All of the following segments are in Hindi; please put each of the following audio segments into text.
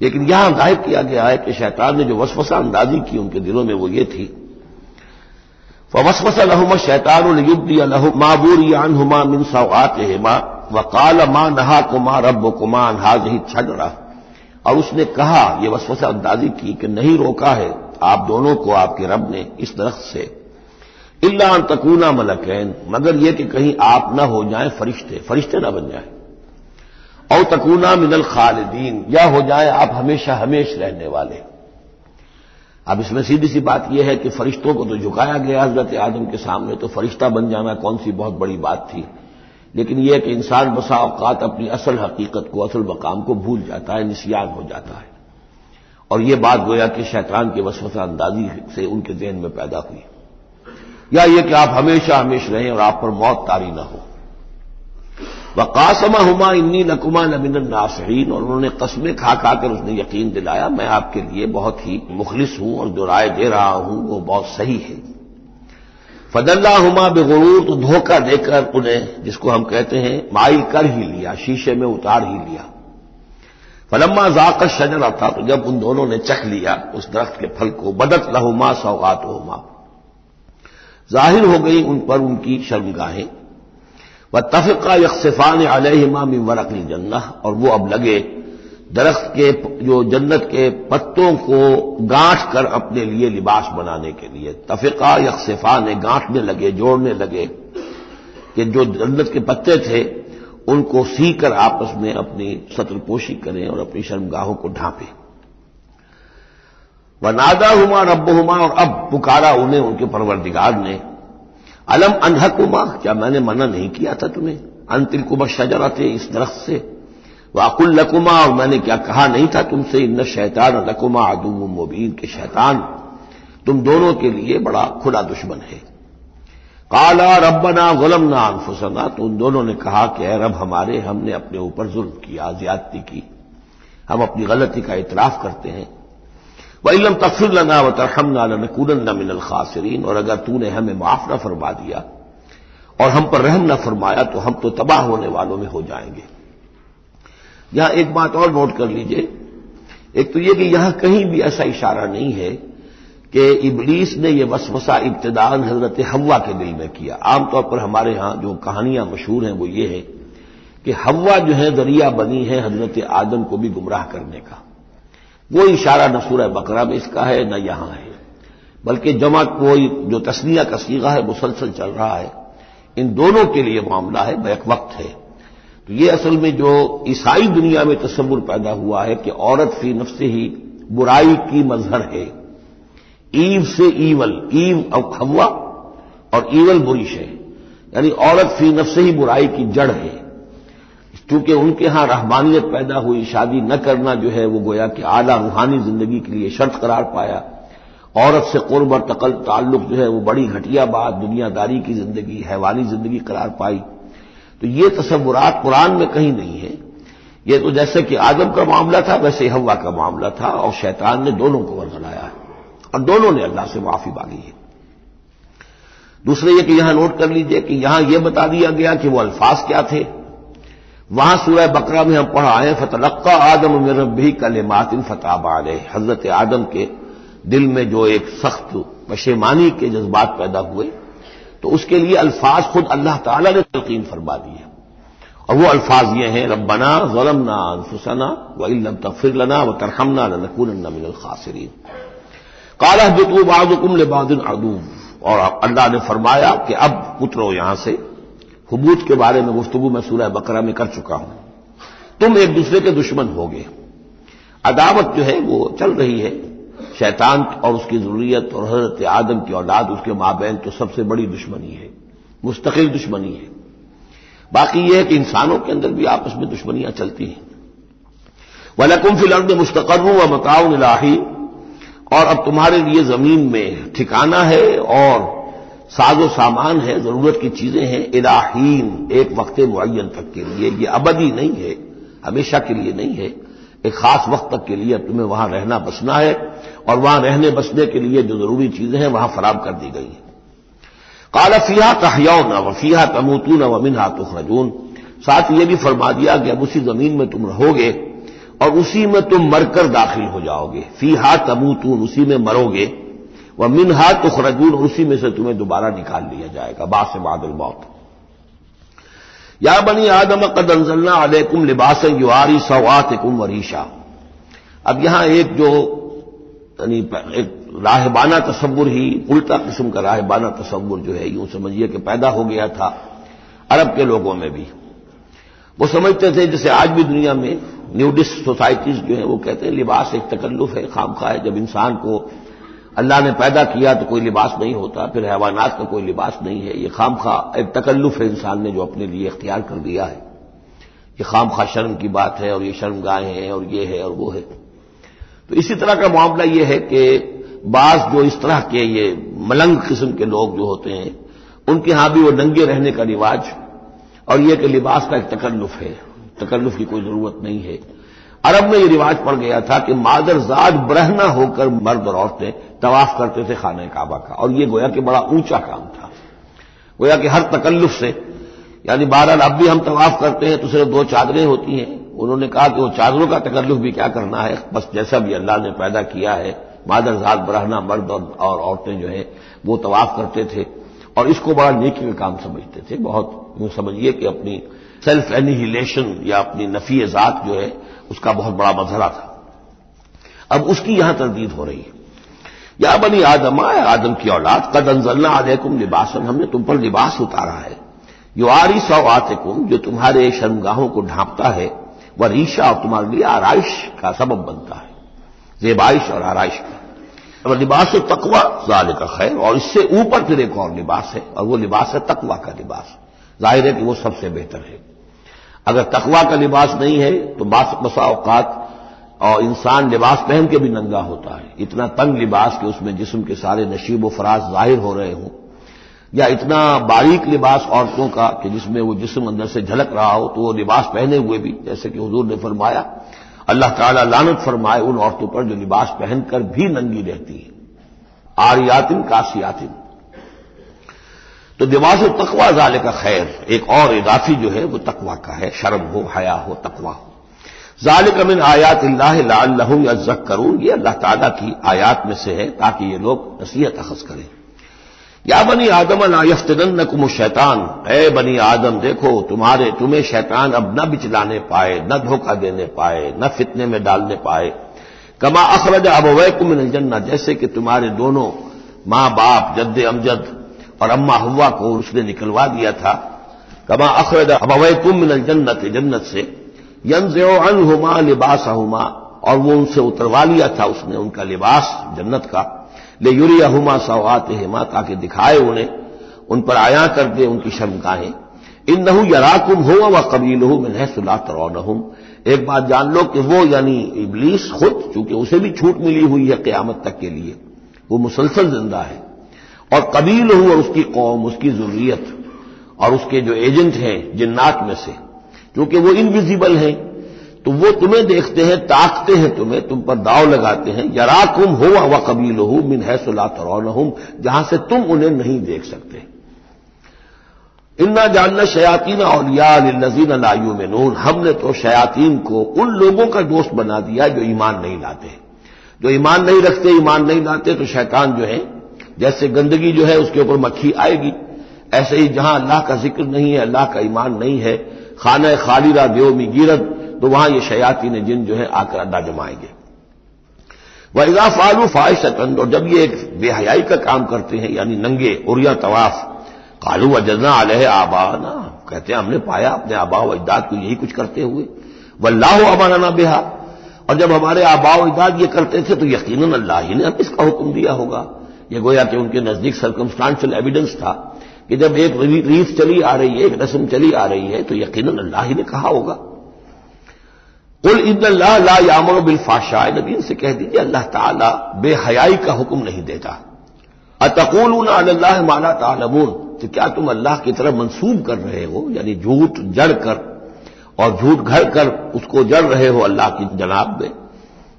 लेकिन यहाँ ज़ाहिर किया गया है कि शैतान ने जो वसवसा अंदाजी की उनके दिलों में वो ये थी। फवसवसा लहुमा शैतान माबूरियान हुमा मिन सवात हेमा वकाल मा नहा कुमा रब कुमान हाज ही छजरा और उसने कहा यह वसवसा अंदाजी की कि नहीं रोका है, आप दोनों को आपके रब ने इस दरख्त से। इल्ला तकूना मलकैन, मगर यह कि कहीं आप न हो जाए, फरिश्ते फरिश्ते न बन जाए। और तकूना मिनल खालिदीन, या हो जाए आप हमेशा हमेश रहने वाले। अब इसमें सीधी सी बात यह है कि फरिश्तों को तो झुकाया गया हज़रत आदम के सामने तो फरिश्ता बन जाना कौन सी बहुत बड़ी बात थी। लेकिन यह कि इंसान बसा अवकात अपनी असल हकीकत को, असल मकाम को भूल जाता है निसियान हो जाता है। और यह बात गोया कि शैतान के वसवसा अंदाजी से उनके जहन में पैदा हुई। या यह कि आप हमेशा हमेश रहें और आप पर मौत तारी न हो। वकासमा हुमा इन्नी नकुमा नबिन नासरीन और उन्होंने कस्में खा खाकर उसने यकीन दिलाया, मैं आपके लिए बहुत ही मुखलिस हूँ और जो राय दे रहा हूँ वो बहुत सही है। फदल्ला हुमा बेगरूर तो धोखा देकर उन्हें, जिसको हम कहते हैं, माइल कर ही लिया, शीशे में उतार ही लिया। फलम्मा जाकर शजर, था तो जब उन दोनों ने चख लिया, उस दरख्त के फल को, बदत लहुमा सौगात होमा ज़ाहिर हो गई उन पर उनकी शर्मगाहें। व तफका यकसफान अलहिमा मिन वरकल जन्ना और वो अब लगे दरख्त के, जो जन्नत के पत्तों को गांठ कर अपने लिए लिबास बनाने के लिए। तफिका यकसफान गांठने लगे, जोड़ने लगे कि जो जन्नत के पत्ते थे, उनको सी कर आपस में अपनी सत्रपोशी करें और अपनी शर्मगाहों को ढांपें। नादा हुमा रब हुमा और अब पुकारा उन्हें उनके परवरदिगार ने। अलम अनहकुमा क्या मैंने मना नहीं किया था तुम्हें? अंतिल कुमा शजरा थे इस दरख्त से। वाकुल लकुमा, और मैंने क्या कहा नहीं था तुमसे? इन शैतान लकुमा अदू मुबीन के शैतान। तुम दोनों के लिए बड़ा खुला दुश्मन है। काला रबना गुलम ना अनफुसना तो उन दोनों ने कहा कि अः रब हमारे, हमने अपने ऊपर जुल्म किया, ज्यादती की। हम अपनी गलती का इतराफ करते हैं। व इलम तफिर लना व तरहमना लनकून मिनल खासरीन और अगर तूने हमें माफ़ न फरमा दिया और हम पर रहम न फरमाया तो हम तो तबाह होने वालों में हो जाएँगे यहाँ एक बात और नोट कर लीजिए एक तो यह कि यहाँ कहीं भी ऐसा इशारा नहीं है कि इबलीस ने यह वसवसा इब्तदान हज़रत हवा के दिल में किया आमतौर पर हमारे यहाँ जो कहानियाँ मशहूर हैं वो ये है कि हवा जो है दरिया बनी है हज़रत आदम को भी गुमराह करने का वो इशारा न सूरह बकरा में इसका है, न यहाँ है। बल्कि जमा कोई जो तस्निया का सीगा है, मुसलसल चल रहा है। इन दोनों के लिए मामला है बैक वक्त है। तो ये असल में जो ईसाई दुनिया में तस्वुर पैदा हुआ है कि औरत फ़ी नफ से ही बुराई की मजहर है। ईव से ईवल, ईव अब हवा और ईवल बुरिश है यानी औरत फ़ी नफ से ही बुराई की जड़ है। चूँकि उनके यहाँ रहमानियत पैदा हुई, शादी न करना जो है वो गोया कि आला रूहानी ज़िंदगी के लिए शर्त करार पाया। औरत से कुर्ब और तकल ताल्लुक जो है वो बड़ी घटिया बात, दुनियादारी की ज़िंदगी, हैवानी ज़िंदगी करार पाई। तो ये तस्वुरात कुरान में कहीं नहीं है। ये तो जैसे कि आदम का मामला था, वैसे हवा का मामला था और शैतान ने दोनों को वरगलाया है। और दोनों ने अल्लाह से माफ़ी मांगी है। दूसरे ये कि यहाँ नोट कर लीजिए कि यहाँ यह बता दिया गया कि वो अल्फाज क्या थे। वहाँ सूरह बकरा में हम पढ़ा आए फतलक्का आदम मेरे भी कलिमातिन फताबा हज़रत आदम के दिल में जो एक सख्त पशेमानी के जज्बात पैदा हुए तो उसके लिए अल्फाज खुद अल्लाह ताला ने तलकीन फरमा दिए और वो अल्फाज ये हैं, रब्बना ज़लमना अनफुसना व इल्लम तफिर लना व तरहमना लनकून मिनल खासिरीन। काला बितु और अल्लाह ने फरमाया कि अब उतरो यहाँ से। हबूत के बारे में गुफ्तगु मैं सूरह बकरा में कर चुका हूँ। तुम एक दूसरे के दुश्मन होगे। अदावत जो है वो चल रही है। शैतान और उसकी जरूरियत और हज़रत आदम की औलाद, उसके माबेन तो सबसे बड़ी दुश्मनी है। मुस्तकिल दुश्मनी है। बाकी यह है कि इंसानों के अंदर भी आपस में दुश्मनियाँ चलती हैं। वलकुम फिलर्द मुस्तकर व मताउन इलाही। और अब तुम्हारे लिए ज़मीन में ठिकाना है और साजो सामान है, ज़रूरत की चीज़ें हैं, इलाहीन, एक वक्त मुन तक के लिए। ये अबदी नहीं है, हमेशा के लिए नहीं है। एक खास वक्त तक के लिए तुम्हें वहाँ रहना बसना है, और वहाँ रहने बसने के लिए जो ज़रूरी चीज़ें हैं, वहाँ फराम कर दी गई हैं। काला फिया कहयाओ न वफिया तमूतू न वमिन हाथों खजून साथ ये भी फरमा दिया कि अब उसी ज़मीन में तुम रहोगे, और उसी में तुम मरकर दाखिल हो जाओगे। फ़ी हा तमूतून, उसी में मरोगे। व मिन हा तो खरजून उसी में से तुम्हें दोबारा निकाल लिया जाएगा, बास बादल मौत। या बनी आदम, कद अलैकुम लिबास युआरी सवात कुम वरीशा। अब यहाँ एक जो, यानी एक राहबाना तस्वुर ही, उल्टा किस्म का राहबाना तस्वुर जो है, यूँ समझिए कि पैदा हो गया था, अरब के लोगों में भी। वो समझते थे, जैसे आज भी दुनिया में न्यूडिस्ट सोसाइटीज जो है, वो कहते हैं, लिबास एक तकल्लुफ है खाम खा है, जब इंसान को अल्लाह ने पैदा किया तो कोई लिबास नहीं होता, फिर हैवानात का कोई लिबास नहीं है। ये खाम खा एक तकल्लुफ है इंसान ने जो अपने लिए इख्तियार कर दिया है। ये खाम खा शर्म की बात है और ये शर्म गाहें हैं और ये है और वो है। तो इसी तरह का मामला ये है कि बाज जो इस तरह के ये मलंग किस्म के लोग जो होते हैं, उनके यहाँ भी वो नंगे रहने का रिवाज और यह कि लिबास का एक तकल्लुफ है। तकल्लुफ की कोई ज़रूरत नहीं है। अरब में यह रिवाज पड़ गया था कि मादरजाद ब्रहना होकर मर्द और औरतें तवाफ करते थे खाना काबा का। और यह गोया कि बड़ा ऊँचा काम था। गोया कि हर तकल्लुफ से यानी बहरहाल अब भी हम तवाफ करते हैं तो सिर्फ़ दो चादरें होती हैं। उन्होंने कहा कि वो चादरों का तकल्लुफ भी क्या करना है? बस जैसा भी अल्लाह ने पैदा किया है मादरजात बरहना मर्द और, और औरतें जो है वो तवाफ करते थे। और इसको बड़ा नेकी का काम समझते थे। बहुत यूँ समझिए कि अपनी सेल्फ एनिहिलेशन या अपनी नफी जात जो है, उसका बहुत बड़ा मजहरा था। अब उसकी यहाँ तरदीद हो रही है। या बनी आदम आदम की औलाद, कद अंजलना आलकुम लिबासन हमने तुम पर लिबास उतारा है। यो आरी सौ आतिकुम जो तुम्हारे शर्मगाहों को ढांपता है, वह रीशा और तुम्हारे लिए आरइश का सबब बनता है। जेबाइश और आरइश का। और लिबास तकवा जाल का खैर, और इससे ऊपर फिर एक और लिबास है, और वो लिबास है तकवा का लिबास। ज़ाहिर है कि वो सबसे बेहतर है। अगर तकवा का लिबास नहीं है तो बसा अवकात और इंसान लिबास पहन के भी नंगा होता है। इतना तंग लिबास कि उसमें जिस्म के सारे नशीब व फराज ज़ाहिर हो रहे हों। या इतना बारीक लिबास औरतों का कि जिसमें वो जिसम अंदर से झलक रहा हो तो वो लिबास पहने हुए भी, जैसे कि हजूर ने फरमाया, अल्लाह ताला लानत फरमाए उन औरतों पर जो लिबास पहनकर भी नंगी रहती है। आरियातिन कासियातिन। तो लिबास तकवा जाले का खैर, एक और इजाफी जो है वो तकवा का है, शर्म हो, हया हो, तकवा हो। जालिक मिन आयात लाहूं या जक करूँ ये अल्लाह ताला की आयात में से है, ताकि ये लोग नसीहत अखज करें। या बनी आदम नायफ्तन कुम शैतान है बनी आदम, देखो तुम्हारे, तुम्हें शैतान अब न बिचलाने पाए, न धोखा देने पाए, न फितने में डालने पाए। कमा अखरज अब वह कुमिन जन्ना जैसे कि तुम्हारे दोनों माँ बाप जद्द अमजद और अम्मा हुआ को उसने निकलवा दिया था। कमा अखरज अब वह कुमिन जन्नत जन्नत से। यंजो अनहुमा लिबास हुमा और वो उनसे उतरवा लिया था, उसने उनका लिबास जन्नत का। ले यूरिया हुमा सवात हिमा ताकि दिखाए उन्हें। उन पर आया कर दे उनकी शर्मगाहें। इन नहू यराकुम हो व कबील हो है सुला तरौनहुम। एक बात जान लो कि वो यानी इबलीस खुद, चूँकि उसे भी छूट मिली हुई है क्यामत तक के लिए, वो मुसलसल ज़िंदा है। और कबील हो और उसकी कौम, उसकी जरूरियत और उसके जो एजेंट हैं, जिन्नात में से, क्योंकि वो इनविजिबल हैं तो वो तुम्हें देखते हैं, ताकते हैं तुम्हें, तुम पर दाव लगाते हैं, यराकुम हो व कबील हो मिन है सुला जहाँ से तुम उन्हें नहीं देख सकते। इन्ना जानना शयातीन औलिया नजीन लायू में नून हमने तो शयातीन को उन लोगों का दोस्त बना दिया जो ईमान नहीं लाते। जो ईमान नहीं रखते, ईमान नहीं लाते तो शैतान जो है जैसे गंदगी जो है उसके ऊपर मक्खी आएगी। ऐसे ही जहाँ अल्लाह का ज़िक्र नहीं है, अल्लाह का ईमान नहीं है, खाना खालिरा देव गिरत तो वहाँ ये शयाती ने जिन जो है आकर अड्डा जमाएँगे। वह इजा फालू फाहिशतन, और जब ये एक बेहयाई का काम करते हैं, यानी नंगे उरिया तवाफ, कालू वजना अलह आबाना, कहते हैं, हमने पाया अपने आबा अजदाद को यही कुछ करते हुए। वल्लाह अमाना बेहा, और जब हमारे आबा अजदाद ये करते थे तो यकीन अल्लाह ही ने हमें इसका हुक्म दिया होगा। ये गोया कि उनके नज़दीक सर्कमस्टांशियल एविडेंस था कि जब एक रीत चली आ रही है, एक रस्म चली आ रही है तो यकीन अल्लाह ही ने कहा होगा। कुल इन ला यामर बिलफाशाए नबी से कह दीजिए, अल्लाह ताला बेहयाई का हुक्म नहीं देता। अतकुल अल्लाह माला तालमून तो क्या तुम अल्लाह की तरफ़ मंसूब कर रहे हो? यानी झूठ जड़ कर और झूठ घर कर उसको जड़ रहे हो अल्लाह की जनाब में,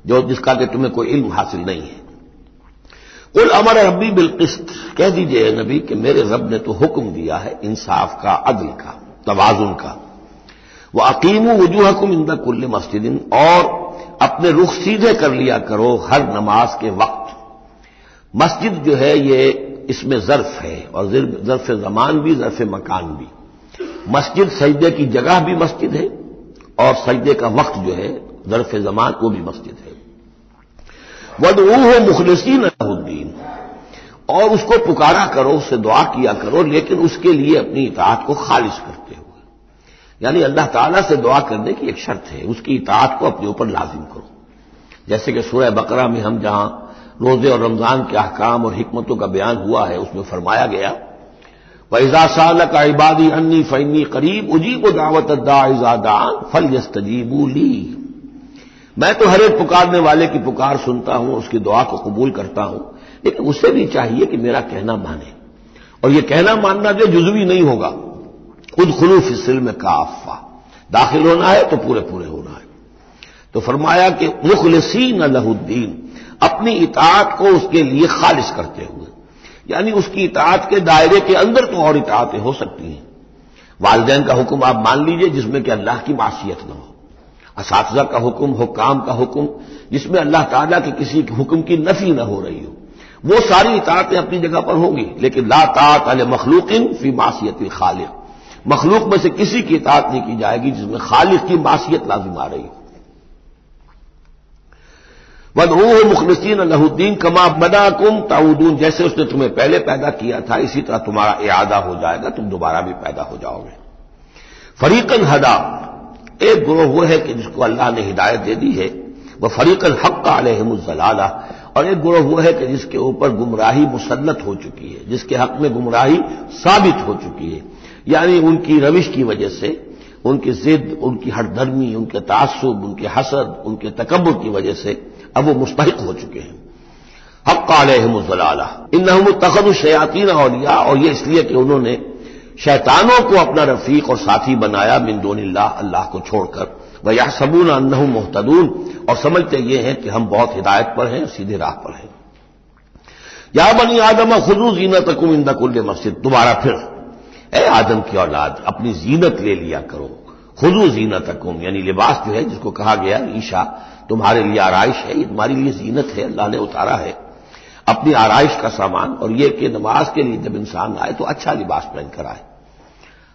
जो जिसका कि तुम्हें कोई इल्म हासिल नहीं है। कुल अमर रबी बिलकिस्त कह दीजिए नबी, कि मेरे रब ने तो हुक्म दिया है इंसाफ का, अदल का तोजुन का। वह अकीम वजूह वजूहकुम इंदा कुल्ल मस्जिद और अपने रुख सीधे कर लिया करो हर नमाज़ के वक्त। मस्जिद जो है, ये इसमें जर्फ है, और जर्फ जमान भी, जर्फ मकान भी। मस्जिद सजदे की जगह भी मस्जिद है, और सजदे का वक्त जो है, जर्फ जमान वो भी मस्जिद है। वदूह मुखलसिन अलहुद्दीन और उसको पुकारा करो, उससे दुआ किया करो, लेकिन उसके लिए अपनी इतात को खालिश करते हुए। यानी अल्लाह ताला से दुआ करने की एक शर्त है, उसकी इतात को अपने ऊपर लाजिम करो। जैसे कि सूर्य बकरा में हम जहाँ रोज़े और रमज़ान के अहकाम और हमतों का बयान हुआ है, उसमें फरमाया गया वैजा साल का इबादी अन्नी फ़ैनी करीब उजीब दावत दाजादान फल यस्तजीबू ली। मैं तो हर एक पुकारने वाले की पुकार सुनता हूँ, उसकी दुआ को कबूल करता हूँ, लेकिन उसे भी चाहिए कि मेरा कहना माने। और यह कहना मानना जो जुजवी नहीं होगा। खुद खलूफ इस में काफा। दाखिल होना है तो पूरे पूरे होना है। तो फरमाया कि मुखलसीन लहुद्दीन, अपनी इतात को उसके लिए खालिश करते हुए। यानी उसकी इतात के दायरे के अंदर तो और इतातें हो सकती हैं। वालदेन का हुक्म आप मान लीजिए, जिसमें कि अल्लाह की मासीत न हो। इस का हुक्म, हुकाम का हुक्म, जिसमें अल्लाह ताला के किसी हुक्म की नफी न हो रही हो। वो सारी इतातें अपनी जगह पर होंगी, लेकिन ला तात अल मखलूकिन फ़ी मासीत खालिक। मखलूक में से किसी की इतात नहीं की जाएगी जिसमें खालिक की मासीत लाजिम आ रही हो। मुखलसिन अलहुद्दीन कमा बना कुम ताउदून जैसे उसने तुम्हें पहले पैदा किया था, इसी तरह तुम्हारा इरादा हो जाएगा, तुम दोबारा भी पैदा हो जाओगे। फरीकन हदा एक ग्रोह वो है कि जिसको अल्लाह ने हिदायत दे दी है, वह फरीकन हक का अलहमुजलाला और एक ग्रोह वो है कि जिसके ऊपर गुमराही मुसलत हो चुकी है, जिसके हक में गुमराही साबित हो चुकी है। यानी उनकी रविश की वजह से, उनकी जिद, उनकी हरदर्मी उनके तासुब, उनके हसद, उनके तकबर की वजह से अब वो मुस्तक हो चुके हैं। हक कालहमजलाला इन तखद शयातीन और ये इसलिए कि उन्होंने शैतानों को अपना रफीक और साथी बनाया मिंदोनिल्ला अल्लाह को छोड़कर। वह यह सबून अन्नहू मोहतदून। और समझते ये हैं कि हम बहुत हिदायत पर हैं, सीधे राह पर हैं। या बनी आदम, खुदू जीनत कुम इंदकुल्ल मस्जिद। दोबारा फिर, ए आदम की औलाद, अपनी जीनत ले लिया करो। खुदू जीनत कुम यानी लिबास जो है, जिसको कहा गया ईशा, तुम्हारे लिए आरइश है, ये तुम्हारे लिए जीनत है, अल्लाह ने उतारा है। अपनी आरइश का सामान और यह कि नमाज़ के लिए जब इंसान आए तो अच्छा लिबास पहनकर आए।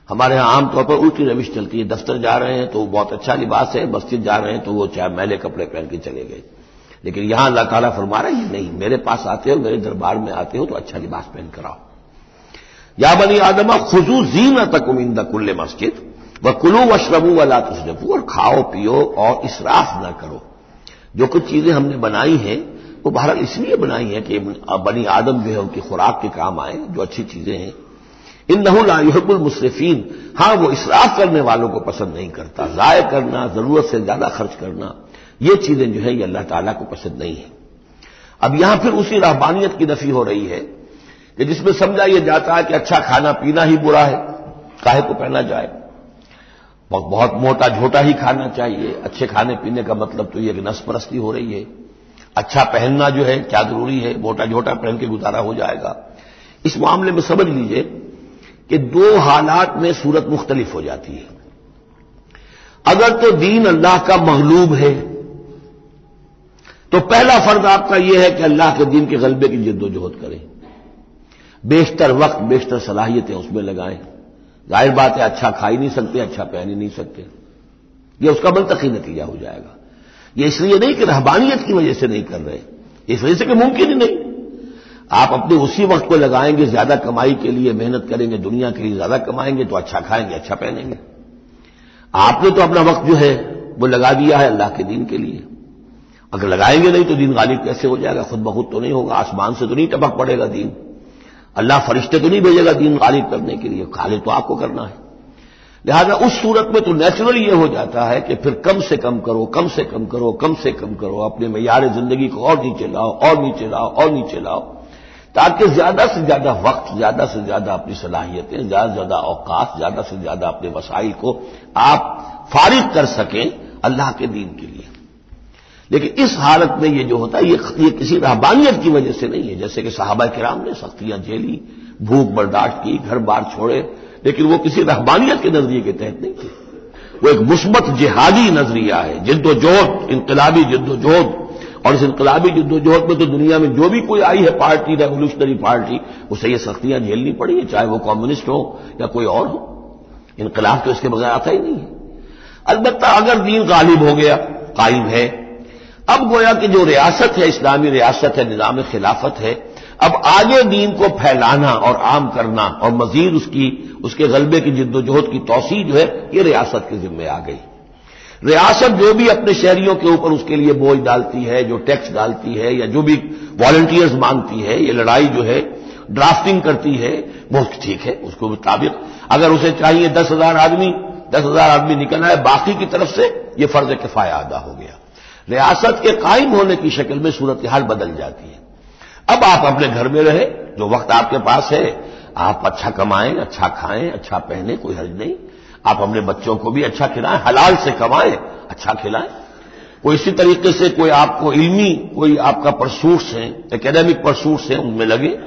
हमारे यहाँ आमतौर पर उल्टी रविश चलती है, दफ्तर जा रहे हैं तो बहुत अच्छा लिबास है, मस्जिद जा रहे हैं तो वो चाहे मैले कपड़े पहन के चले गए। लेकिन यहाँ अल्लाह ताला फरमा रहा है नहीं, मेरे पास आते हो, मेरे दरबार में आते हो तो अच्छा लिबास पहनकर आओ। या बनी आदमा, खुजू जीन तक उमिंदा कुल्ले मस्जिद व कुलू व श्रबू वाला तुसरफू, और खाओ, पियो और इसराफ न करो। जो कुछ चीज़ें हमने बनाई हैं वो बहरहाल इसलिए बनाई है कि बनी आदम जो है उनकी खुराक के काम आए, जो अच्छी चीज़ें हैं। इन नहुल मुसरफीन। हाँ, वो इसराफ करने वालों को पसंद नहीं करता। जाय करना, ज़रूरत से ज़्यादा खर्च करना, ये चीज़ें जो है, ये अल्लाह ताला को पसंद नहीं है। अब यहाँ फिर उसी रहबानियत की नफी हो रही है कि जिसमें समझा यह जाता है कि अच्छा खाना पीना ही बुरा है, काहे को पहना जाए। बहुत मोटा झोटा ही खाना चाहिए। अच्छे खाने पीने का मतलब तो यह कि नसपरस्ती हो रही है। अच्छा पहनना जो है, क्या ज़रूरी है? मोटा झोटा पहन के गुजारा हो जाएगा। इस मामले में समझ लीजिए कि दो हालात में सूरत मुख्तलिफ़ हो जाती है। अगर तो दीन अल्लाह का मगलूब है तो पहला फ़र्ज़ आपका यह है कि अल्लाह के दीन के गलबे की जद्दोजहद करें। बेशतर वक्त, बेशतर सलाहियतें उसमें लगाएँ। ज़ाहिर बात है अच्छा खा ही नहीं सकते अच्छा पहन ही नहीं सकते। यह उसका मंतकी नतीजा हो जाएगा। यह इसलिए नहीं कि रहबानियत की वजह से नहीं कर रहे इस वजह से कि मुमकिन ही नहीं। आप अपने उसी वक्त को लगाएँगे, ज़्यादा कमाई के लिए मेहनत करेंगे, दुनिया के लिए ज़्यादा कमाएँगे तो अच्छा खाएँगे अच्छा पहनेंगे। आपने तो अपना वक्त जो है, वो लगा दिया है अल्लाह के दिन के लिए। अगर लगाएँगे नहीं तो दिन गालिब कैसे हो जाएगा? खुद बखुद तो नहीं होगा। आसमान से तो नहीं टपक पड़ेगा दिन। अल्लाह फरिश्ते तो नहीं भेजेगा दिन गालिब करने के लिए। गालिब तो आपको करना है। लिहाजा उस सूरत में तो नेचुरल ये हो जाता है कि फिर कम से कम करो कम से कम करो कम से कम करो अपने मैार ज़िंदगी को और नीचे लाओ और नीचे लाओ और नीचे लाओ। ताकि ज़्यादा से ज़्यादा वक्त ज़्यादा से ज़्यादा अपनी सलाहियतें ज़्यादा से ज़्यादा औकात ज़्यादा से ज़्यादा अपने वसाइल को आप फारिग कर सकें अल्लाह के दीन के लिए। लेकिन इस हालत में ये जो होता है ये, ये किसी रहबानियत की वजह से नहीं है। जैसे कि साहबा कराम ने सख्तियाँ झेली भूख बर्दाश्त की घर बार छोड़े लेकिन वो किसी रहबानियत के नज़रिए के तहत नहीं थे। वो एक मुस्बत जिहादी नज़रिया है, जिद्दोजहद, इनकलाबी जिद्दोजहद। और इस इनकलाबी जिद्दोजहद में तो दुनिया में जो भी कोई आई है पार्टी रेवोल्यूशनरी पार्टी उसे ये सख्तियाँ झेलनी पड़ी है, चाहे वो कम्युनिस्ट हो या कोई और हो। इनकलाब तो इसके बगैर आता ही नहीं है। अलबत् अगर दीन गालिब हो गया कायम है, अब गोया कि जो रियासत है, इस्लामी रियासत है निज़ाम खिलाफत है अब आगे दीन को फैलाना और आम करना और मजीद उसकी, उसके गलबे की जिद्दोजहद की तोसी जो है, ये रियासत के जिम्मे आ गई। रियासत जो भी अपने शहरियों के ऊपर उसके लिए बोझ डालती है, जो टैक्स डालती है, या जो भी वॉलंटियर्स मांगती है, ये लड़ाई जो है ड्राफ्टिंग करती है, वो ठीक है, उसको मुताबिक। अगर उसे चाहिए दस हज़ार आदमी, दस हज़ार आदमी निकलना है, बाकी की तरफ़ से यह फ़र्ज़ किफाया अदा हो गया। रियासत के कायम होने की शक्ल में सूरत हाल बदल जाती है। अब आप अपने घर में रहे, जो वक्त आपके पास है, आप अच्छा कमाएँ अच्छा खाएँ अच्छा पहने, कोई हर्ज नहीं। आप अपने बच्चों को भी अच्छा खिलाएँ, हलाल से कमाएँ अच्छा खिलाएँ। कोई इसी तरीके से कोई आपको इल्मी, कोई आपका परसूट्स हैं एकेडमिक परसूट्स हैं, उनमें लगे।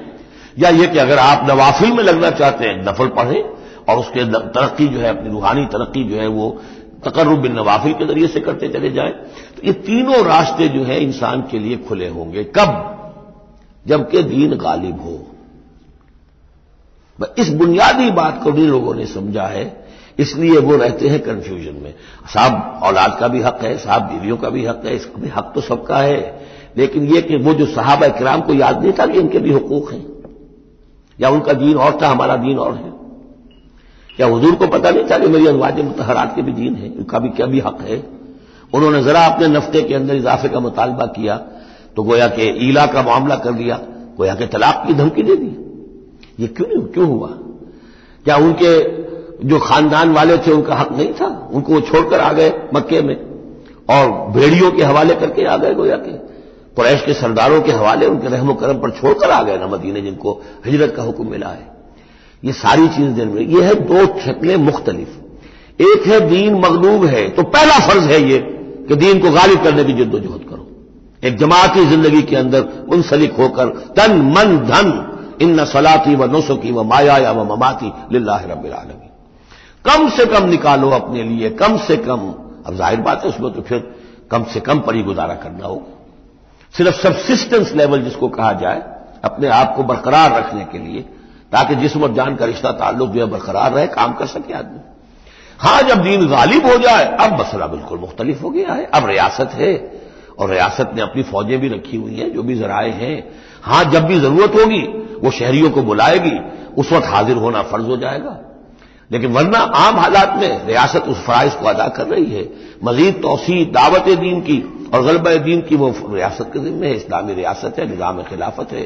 या ये कि अगर आप नवाफिल में लगना चाहते हैं, नफल पढ़ें, और उसके तरक्की जो है, अपनी रूहानी तरक्की जो है, वो तकर्रब बिन नवाफिल के ज़रिए से करते चले जाएँ। तो ये तीनों रास्ते जो है, इंसान के लिए खुले होंगे। कब? जबकि दीन गालिब हो। इस बुनियादी बात को भी लोगों ने समझा है, इसलिए वो रहते हैं कंफ्यूजन में। साहब, औलाद का भी हक है, साहब, बीवियों का भी हक है, इसका भी हक तो सबका है। लेकिन यह कि वो जो साहब कराम को याद नहीं था कि इनके भी हकूक हैं। या उनका दीन और था, हमारा दीन और है। क्या हजूर को पता नहीं था कि मेरी अजवाज मतहरात के भी दीन है, उनका भी क्या भी हक है। उन्होंने जरा अपने नफ्ते के अंदर इजाफे का मुतालबा किया। तो गोया के ईला का मामला कर दिया गोया के तलाक की धमकी दे दी। ये क्यों नहीं, क्यों हुआ? क्या उनके जो खानदान वाले थे, उनका हक नहीं था? उनको वो छोड़कर आ गए मक्के में और भेड़ियों के हवाले करके आ गए गोया के। कुरैश के सरदारों के हवाले, उनके रहमो करम पर छोड़कर आ गए न मदीने, जिनको हिजरत का हुक्म मिला है। ये सारी चीज़ें दिन में ये है दो शक्लें मुख्तलिफ़। एक है दीन मगलूब है तो पहला फ़र्ज़ है ये कि दीन को गालिब करने की जिद्दोजहद करो। एक जमाती ज़िंदगी के अंदर मुंसलिक होकर, तन, मन, धन इन न सलाती व नुसुकी व माया या व ममाती लिल्ला रबालमी कम से कम निकालो अपने लिए, कम से कम, अब ज़ाहिर बात है उसमें तो फिर कम से कम पर ही गुजारा करना होगा सिर्फ़ सबसिस्टेंस लेवल जिसको कहा जाए, अपने आप को बरकरार रखने के लिए, ताकि जिसम और जान का रिश्ता ताल्लुक जो है बरकरार रहे, काम कर सके आदमी। हाँ, जब दीन गालिब हो जाए, अब मसला बिल्कुल मुख्तलिफ़ हो गया है, अब रियासत है। और रियासत ने अपनी फौजें भी रखी हुई हैं, जो भी जराए हैं। हाँ, जब भी ज़रूरत होगी, वो शहरियों को बुलाएगी। उस वक्त हाजिर होना फ़र्ज़ हो जाएगा। लेकिन वरना आम हालात में रियासत उस फराइज को अदा कर रही है। मजीद तोसी दावत दीन की और गलब दीन की वो रियासत के जिम्मे है। इस्लामी रियासत है, निज़ाम खिलाफत है।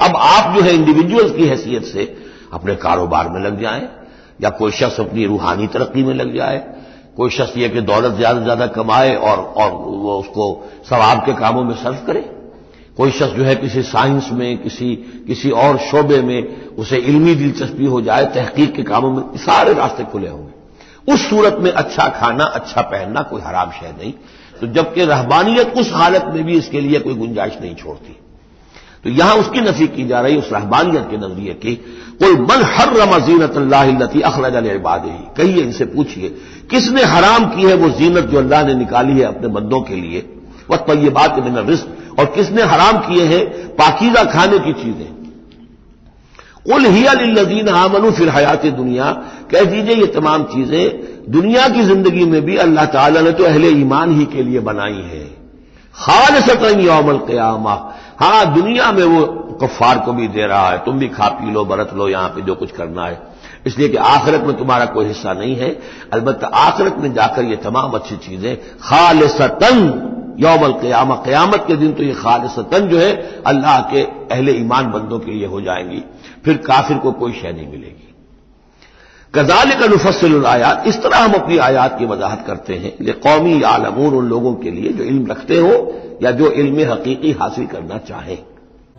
अब आप जो है इंडिविजुअल्स की हैसियत से अपने कारोबार में लग जाएँ, या कोई शख्स अपनी रूहानी तरक्की में लग जाए कोई शख्स यह कि दौलत ज़्यादा से ज़्यादा कमाए और और वो उसको सवाब के कामों में सर्व करे। कोई शख्स जो है किसी साइंस में, किसी किसी और शोबे में उसे इल्मी दिलचस्पी हो जाए, तहकीक के कामों में सारे रास्ते खुले होंगे। उस सूरत में अच्छा खाना अच्छा पहनना कोई हराम शह नहीं। तो जबकि रहबानियत उस हालत में भी इसके लिए कोई गुंजाइश नहीं छोड़ती। तो यहाँ उसकी नफी की जा रही उस रहबानियत के नज़रिए की। कोई मन हर रमा जीनत अल्लाहती अखरज अलबाद ही कहिए इनसे पूछिए, किसने हराम की है वो जीनत जो अल्लाह ने निकाली है अपने बंदों के लिए? वह तो ये बात बिना रिस्क और किसने हराम किए हैं पाकिजा खाने की चीज़ें? कुल ही लजीन आमनु फिर हयात दुनिया। कह दीजिए ये तमाम चीज़ें दुनिया की ज़िंदगी में भी अल्लाह ताला ने तो अहले ईमान ही के लिए बनाई है। खाल सकन यौमल क्यामा। हाँ, दुनिया में वो कफार को भी दे रहा है, तुम भी खा पी लो, बरत लो, यहाँ पे जो कुछ करना है। इसलिए कि आखिरत में तुम्हारा कोई हिस्सा नहीं है। अलबत् आखिरत में जाकर ये तमाम अच्छी चीज़ें, खालसतन यौमल क्याम क्यामत के दिन तो ये खालसतन जो है, अल्लाह के अहले ईमान बंदों के लिए हो जाएँगी। फिर काफिर को कोई शय नहीं मिलेगी। कजाल का नुफसल आयात, इस तरह हम अपनी आयात की वजाहत करते हैं ये कौमी आलमून उन लोगों के लिए जो इल्म रखते हो या जो इल्म हकीकी हासिल करना चाहें।